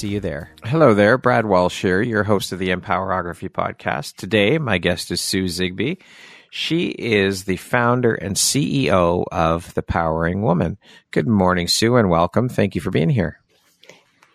see you there. Hello there, Brad Walsh here, your host of the Empowerography podcast. Today, my guest is Sue Zigby. She is the founder and CEO of The Powering Woman. Good morning, Sue, and welcome. Thank you for being here.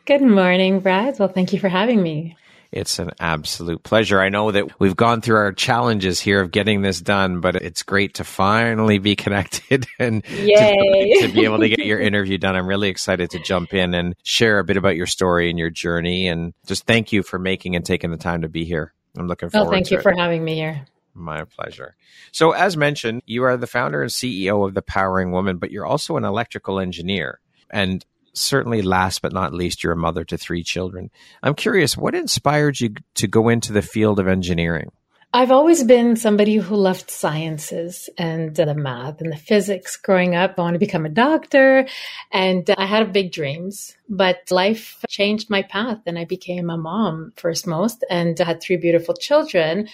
Good morning, Brad. Well, thank you for having me. It's an absolute pleasure. I know that we've gone through our challenges here of getting this done, but it's great to finally be connected and to, to, be able to get your interview done. I'm really excited to jump in and share a bit about your story and your journey. And just thank you for making and taking the time to be here. I'm looking forward. Oh, thank you it. for having me here. My pleasure. So, as mentioned, you are the founder and CEO of the Powering Woman, but you're also an electrical engineer. And certainly last but not least, you're a mother to three children. I'm curious, what inspired you to go into the field of engineering? I've always been somebody who loved sciences and the math and the physics growing up. I wanted to become a doctor and I had big dreams, but life changed my path and I became a mom first most and had three beautiful children.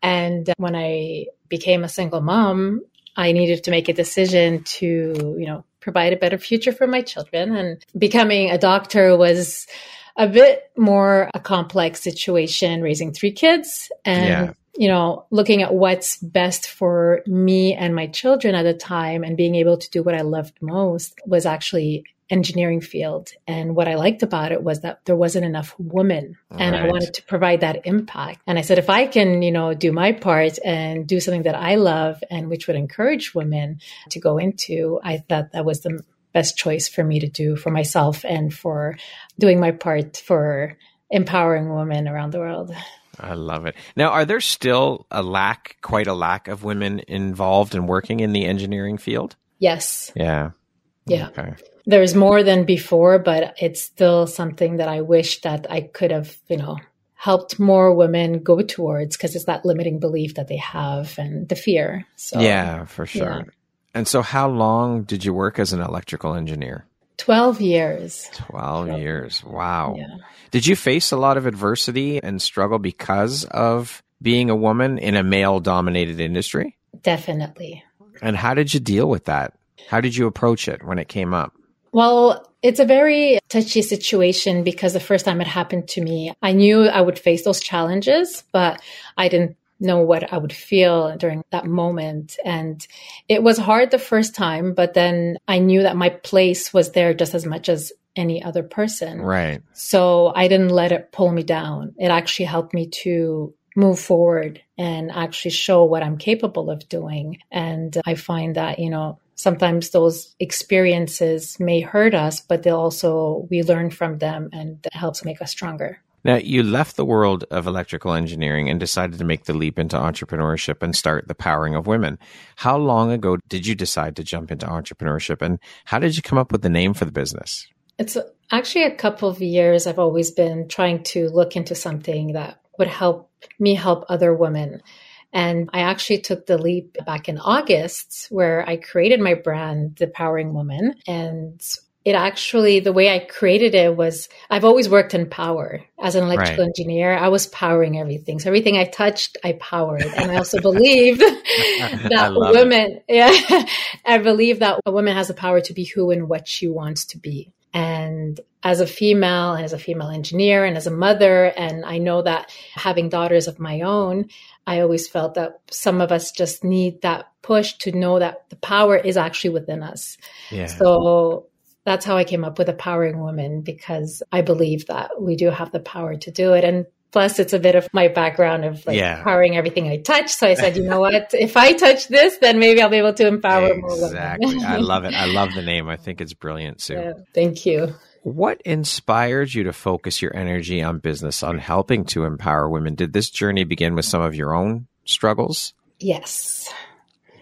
And when I became a single mom, I needed to make a decision to, you know, provide a better future for my children. And becoming a doctor was a bit more a complex situation, raising three kids and, yeah. you know, looking at what's best for me and my children at the time and being able to do what I loved most was actually engineering field. And what I liked about it was that there wasn't enough women and right. I wanted to provide that impact. And I said, if I can, you know, do my part and do something that I love and which would encourage women to go into, I thought that was the best choice for me to do for myself and for doing my part for empowering women around the world. I love it. Now, are there still a lack, quite a lack of women involved in working in the engineering field? Yes. Yeah. Yeah. Okay there's more than before, but it's still something that I wish that I could have, you know, helped more women go towards because it's that limiting belief that they have and the fear. So Yeah, for sure. Yeah. And so how long did you work as an electrical engineer? 12 years. 12 years. Wow. Yeah. Did you face a lot of adversity and struggle because of being a woman in a male dominated industry? Definitely. And how did you deal with that? How did you approach it when it came up? Well, it's a very touchy situation because the first time it happened to me, I knew I would face those challenges, but I didn't know what I would feel during that moment. And it was hard the first time, but then I knew that my place was there just as much as any other person. Right. So I didn't let it pull me down. It actually helped me to move forward and actually show what I'm capable of doing. And I find that, you know, sometimes those experiences may hurt us, but they'll also, we learn from them and that helps make us stronger. Now, you left the world of electrical engineering and decided to make the leap into entrepreneurship and start the powering of women. How long ago did you decide to jump into entrepreneurship and how did you come up with the name for the business? It's actually a couple of years I've always been trying to look into something that would help me help other women. And I actually took the leap back in August where I created my brand, The Powering Woman. And it actually, the way I created it was I've always worked in power as an electrical right. engineer. I was powering everything. So everything I touched, I powered. And I also believe that women, it. yeah, I believe that a woman has the power to be who and what she wants to be. And as a female and as a female engineer and as a mother, and I know that having daughters of my own, I always felt that some of us just need that push to know that the power is actually within us. Yeah. So that's how I came up with empowering women because I believe that we do have the power to do it. And plus it's a bit of my background of like yeah. empowering everything I touch. So I said, you know what? If I touch this, then maybe I'll be able to empower exactly. more women. Exactly. I love it. I love the name. I think it's brilliant, Sue. Yeah, thank you. What inspired you to focus your energy on business, on helping to empower women? Did this journey begin with some of your own struggles? Yes.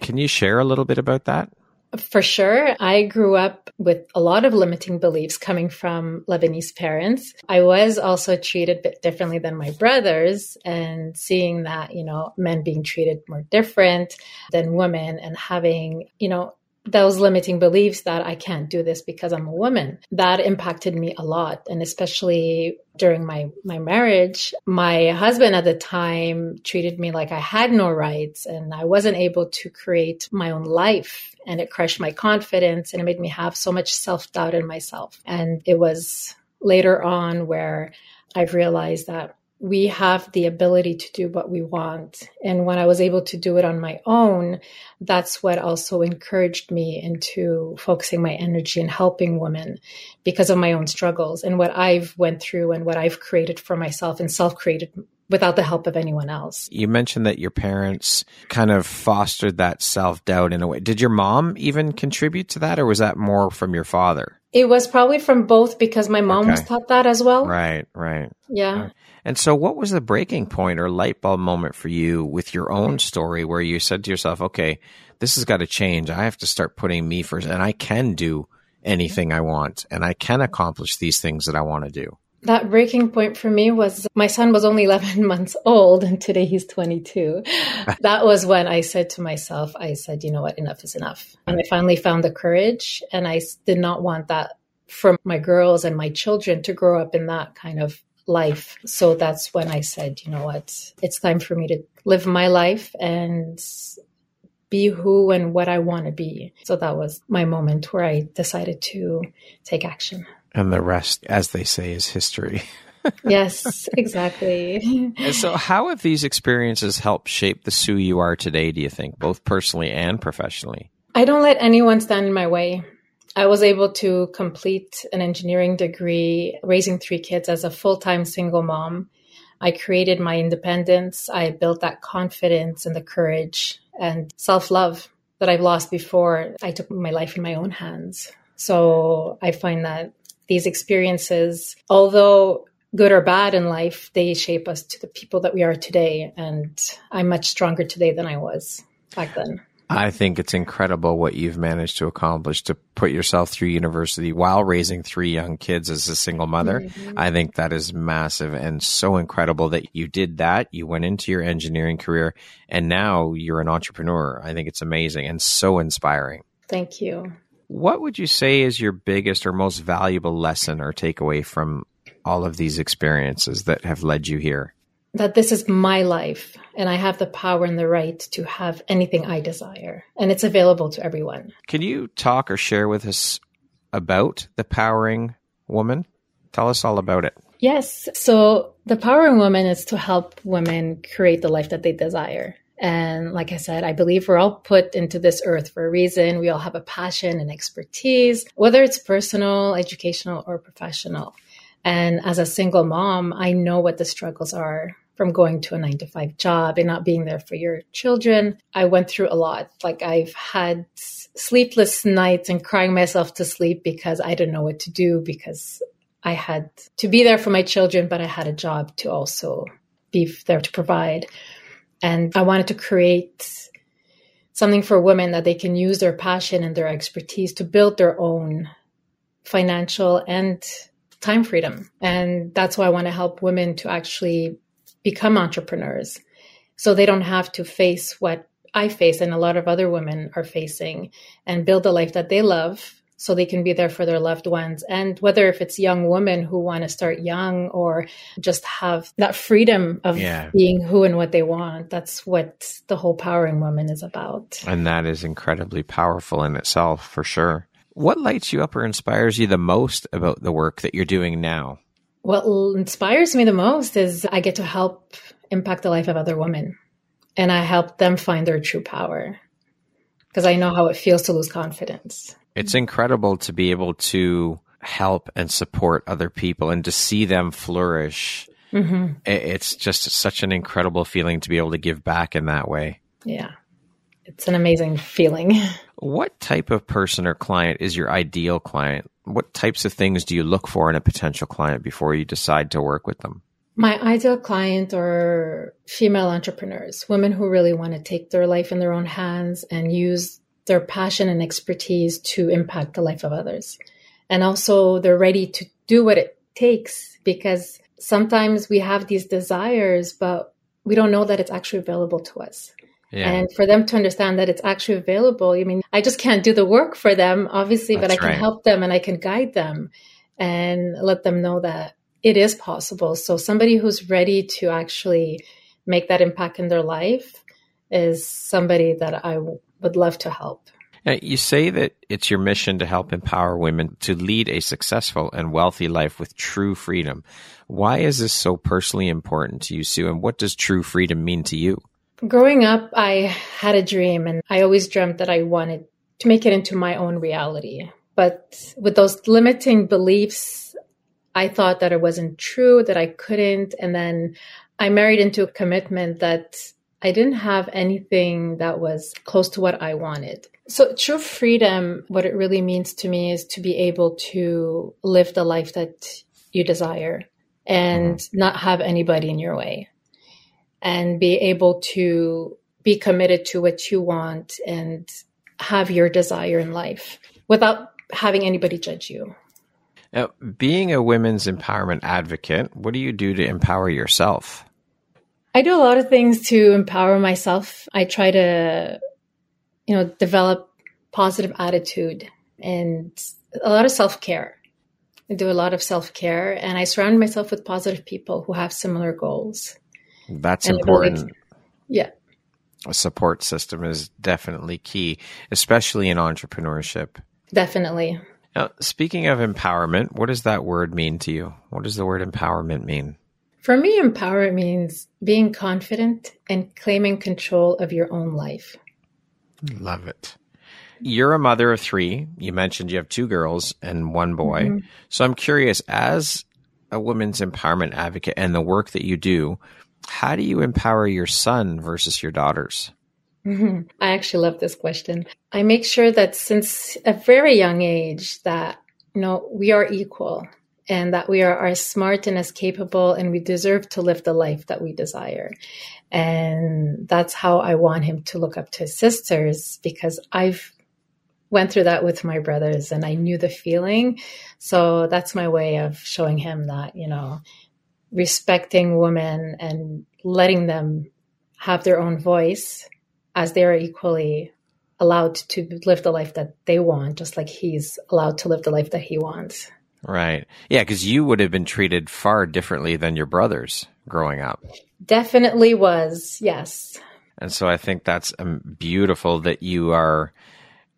Can you share a little bit about that? For sure. I grew up with a lot of limiting beliefs coming from Lebanese parents. I was also treated a bit differently than my brothers and seeing that, you know, men being treated more different than women and having, you know, those limiting beliefs that I can't do this because I'm a woman. That impacted me a lot. And especially during my, my marriage, my husband at the time treated me like I had no rights and I wasn't able to create my own life. And it crushed my confidence and it made me have so much self doubt in myself. And it was later on where I've realized that we have the ability to do what we want. And when I was able to do it on my own, that's what also encouraged me into focusing my energy and helping women because of my own struggles and what I've went through and what I've created for myself and self-created without the help of anyone else. You mentioned that your parents kind of fostered that self-doubt in a way. Did your mom even contribute to that or was that more from your father? It was probably from both because my mom okay. was taught that as well. Right, right. Yeah. And so, what was the breaking point or light bulb moment for you with your own story where you said to yourself, okay, this has got to change. I have to start putting me first, and I can do anything I want, and I can accomplish these things that I want to do? That breaking point for me was my son was only 11 months old, and today he's 22. that was when I said to myself, I said, you know what, enough is enough. And I finally found the courage, and I did not want that for my girls and my children to grow up in that kind of life. So that's when I said, you know what, it's time for me to live my life and be who and what I want to be. So that was my moment where I decided to take action. And the rest, as they say, is history. yes, exactly. And so, how have these experiences helped shape the Sue you are today, do you think, both personally and professionally? I don't let anyone stand in my way. I was able to complete an engineering degree, raising three kids as a full time single mom. I created my independence. I built that confidence and the courage and self love that I've lost before. I took my life in my own hands. So I find that these experiences, although good or bad in life, they shape us to the people that we are today. And I'm much stronger today than I was back then. I think it's incredible what you've managed to accomplish to put yourself through university while raising three young kids as a single mother. Mm-hmm. I think that is massive and so incredible that you did that. You went into your engineering career and now you're an entrepreneur. I think it's amazing and so inspiring. Thank you. What would you say is your biggest or most valuable lesson or takeaway from all of these experiences that have led you here? that this is my life and I have the power and the right to have anything I desire. And it's available to everyone. Can you talk or share with us about the Powering Woman? Tell us all about it. Yes. So, the Powering Woman is to help women create the life that they desire. And like I said, I believe we're all put into this earth for a reason. We all have a passion and expertise, whether it's personal, educational, or professional. And as a single mom, I know what the struggles are from going to a nine to five job and not being there for your children. I went through a lot. Like I've had sleepless nights and crying myself to sleep because I didn't know what to do because I had to be there for my children, but I had a job to also be there to provide. And I wanted to create something for women that they can use their passion and their expertise to build their own financial and time freedom. And that's why I want to help women to actually become entrepreneurs so they don't have to face what I face and a lot of other women are facing and build a life that they love so they can be there for their loved ones. And whether if it's young women who want to start young or just have that freedom of yeah. being who and what they want, that's what the whole Powering Woman is about. And that is incredibly powerful in itself, for sure. What lights you up or inspires you the most about the work that you're doing now? What inspires me the most is I get to help impact the life of other women and I help them find their true power because I know how it feels to lose confidence. It's incredible to be able to help and support other people and to see them flourish. Mm-hmm. It's just such an incredible feeling to be able to give back in that way. Yeah. It's an amazing feeling. What type of person or client is your ideal client? What types of things do you look for in a potential client before you decide to work with them? My ideal client are female entrepreneurs, women who really want to take their life in their own hands and use their passion and expertise to impact the life of others. And also, they're ready to do what it takes because sometimes we have these desires, but we don't know that it's actually available to us. Yeah. And for them to understand that it's actually available, I mean, I just can't do the work for them, obviously, That's but I can right. help them and I can guide them and let them know that it is possible. So somebody who's ready to actually make that impact in their life is somebody that I would love to help. Now, you say that it's your mission to help empower women to lead a successful and wealthy life with true freedom. Why is this so personally important to you, Sue? And what does true freedom mean to you? Growing up, I had a dream and I always dreamt that I wanted to make it into my own reality. But with those limiting beliefs, I thought that it wasn't true, that I couldn't. And then I married into a commitment that I didn't have anything that was close to what I wanted. So, true freedom, what it really means to me is to be able to live the life that you desire and mm-hmm. not have anybody in your way and be able to be committed to what you want and have your desire in life without having anybody judge you. Now, being a women's empowerment advocate, what do you do to empower yourself? I do a lot of things to empower myself. I try to, you know, develop positive attitude and a lot of self care. I do a lot of self care and I surround myself with positive people who have similar goals. That's important. yeah. A support system is definitely key, especially in entrepreneurship. Definitely. Now, speaking of empowerment, what does that word mean to you? What does the word empowerment mean? For me, empower means being confident and claiming control of your own life. Love it. You're a mother of three. You mentioned you have two girls and one boy. Mm-hmm. So I'm curious, as a women's empowerment advocate and the work that you do, how do you empower your son versus your daughters? Mm-hmm. I actually love this question. I make sure that since a very young age that you know we are equal and that we are as smart and as capable and we deserve to live the life that we desire. And that's how I want him to look up to his sisters because I've went through that with my brothers and I knew the feeling. So that's my way of showing him that, you know, respecting women and letting them have their own voice as they're equally allowed to live the life that they want, just like he's allowed to live the life that he wants. Right. Yeah, because you would have been treated far differently than your brothers growing up. Definitely was, yes. And so I think that's um, beautiful that you are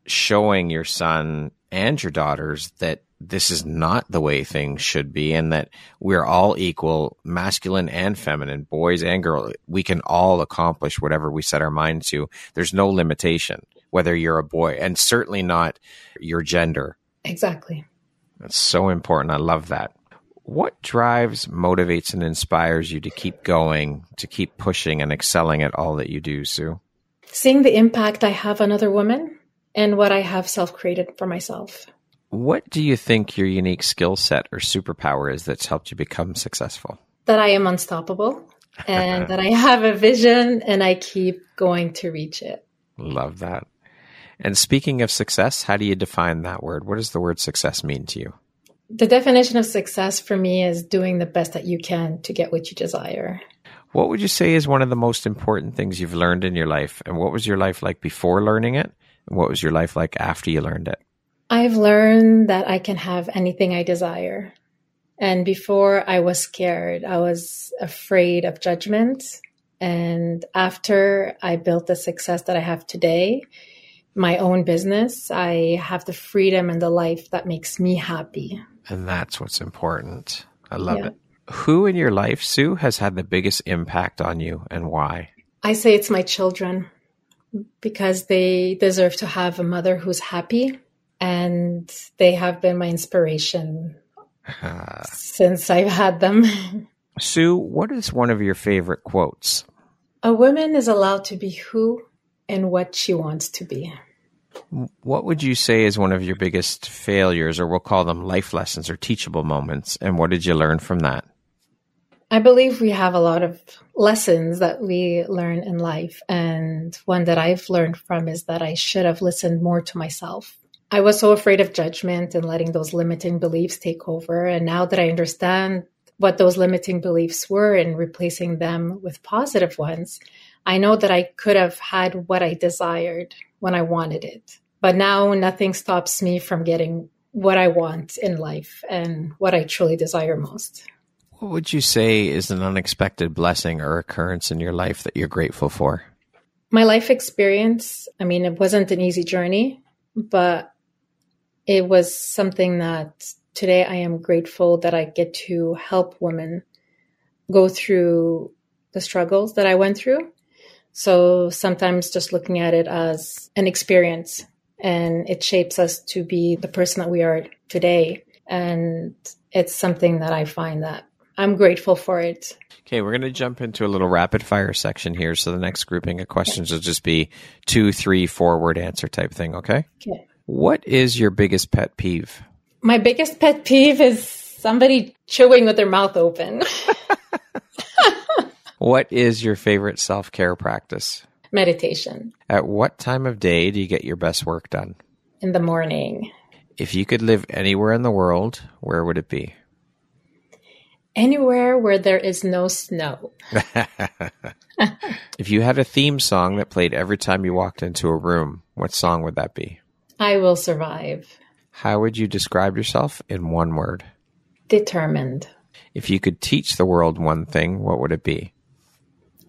showing your son and your daughters that this is not the way things should be and that we're all equal, masculine and feminine, boys and girls. We can all accomplish whatever we set our mind to. There's no limitation, whether you're a boy and certainly not your gender. Exactly. That's so important. I love that. What drives, motivates, and inspires you to keep going, to keep pushing and excelling at all that you do, Sue? Seeing the impact I have on other women and what I have self created for myself. What do you think your unique skill set or superpower is that's helped you become successful? That I am unstoppable and that I have a vision and I keep going to reach it. Love that. And speaking of success, how do you define that word? What does the word success mean to you? The definition of success for me is doing the best that you can to get what you desire. What would you say is one of the most important things you've learned in your life? And what was your life like before learning it? And what was your life like after you learned it? I've learned that I can have anything I desire. And before I was scared, I was afraid of judgment. And after I built the success that I have today, my own business, I have the freedom and the life that makes me happy. And that's what's important. I love yeah. it. Who in your life, Sue, has had the biggest impact on you and why? I say it's my children because they deserve to have a mother who's happy and they have been my inspiration since I've had them. Sue, what is one of your favorite quotes? A woman is allowed to be who and what she wants to be. What would you say is one of your biggest failures, or we'll call them life lessons or teachable moments? And what did you learn from that? I believe we have a lot of lessons that we learn in life. And one that I've learned from is that I should have listened more to myself. I was so afraid of judgment and letting those limiting beliefs take over. And now that I understand what those limiting beliefs were and replacing them with positive ones, I know that I could have had what I desired when I wanted it. But now nothing stops me from getting what I want in life and what I truly desire most. What would you say is an unexpected blessing or occurrence in your life that you're grateful for? My life experience, I mean, it wasn't an easy journey, but it was something that today I am grateful that I get to help women go through the struggles that I went through. So sometimes just looking at it as an experience and it shapes us to be the person that we are today. And it's something that I find that I'm grateful for it. Okay, we're going to jump into a little rapid fire section here. So the next grouping of questions will just be two, three, four word answer type thing. Okay. Okay. What is your biggest pet peeve? My biggest pet peeve is somebody chewing with their mouth open. what is your favorite self care practice? Meditation. At what time of day do you get your best work done? In the morning. If you could live anywhere in the world, where would it be? Anywhere where there is no snow. if you had a theme song that played every time you walked into a room, what song would that be? I will survive. How would you describe yourself in one word? Determined. If you could teach the world one thing, what would it be?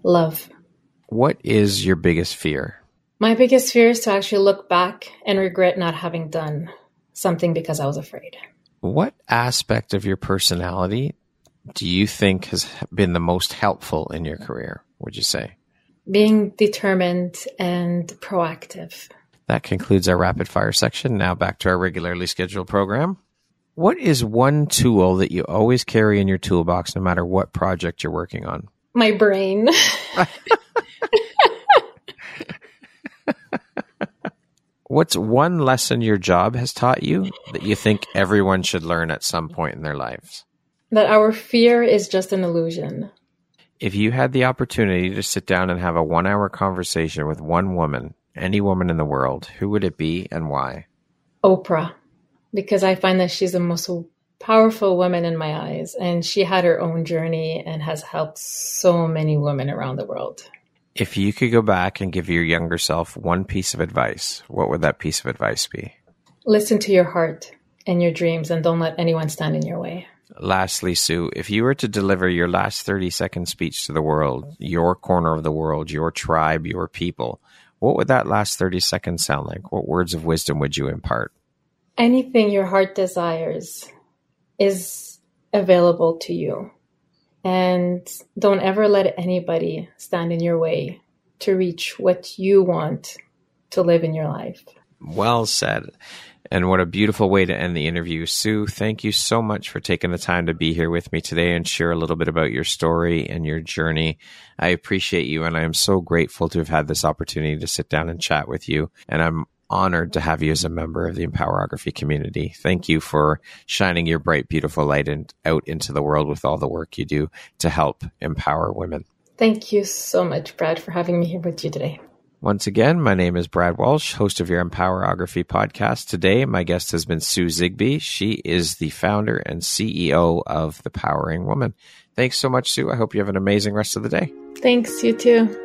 Love. What is your biggest fear? My biggest fear is to actually look back and regret not having done something because I was afraid. What aspect of your personality do you think has been the most helpful in your career, would you say? Being determined and proactive. That concludes our rapid fire section. Now back to our regularly scheduled program. What is one tool that you always carry in your toolbox no matter what project you're working on? My brain. What's one lesson your job has taught you that you think everyone should learn at some point in their lives? that our fear is just an illusion. If you had the opportunity to sit down and have a one hour conversation with one woman, any woman in the world, who would it be and why? Oprah, because I find that she's the most powerful woman in my eyes, and she had her own journey and has helped so many women around the world. If you could go back and give your younger self one piece of advice, what would that piece of advice be? Listen to your heart and your dreams, and don't let anyone stand in your way. Lastly, Sue, if you were to deliver your last 30 second speech to the world, your corner of the world, your tribe, your people, what would that last 30 seconds sound like? What words of wisdom would you impart? Anything your heart desires is available to you. And don't ever let anybody stand in your way to reach what you want to live in your life. Well said. And what a beautiful way to end the interview. Sue, thank you so much for taking the time to be here with me today and share a little bit about your story and your journey. I appreciate you and I am so grateful to have had this opportunity to sit down and chat with you. And I'm honored to have you as a member of the Empowerography community. Thank you for shining your bright, beautiful light and out into the world with all the work you do to help empower women. Thank you so much, Brad, for having me here with you today. Once again, my name is Brad Walsh, host of your Empowerography podcast. Today, my guest has been Sue Zigby. She is the founder and CEO of The Powering Woman. Thanks so much, Sue. I hope you have an amazing rest of the day. Thanks, you too.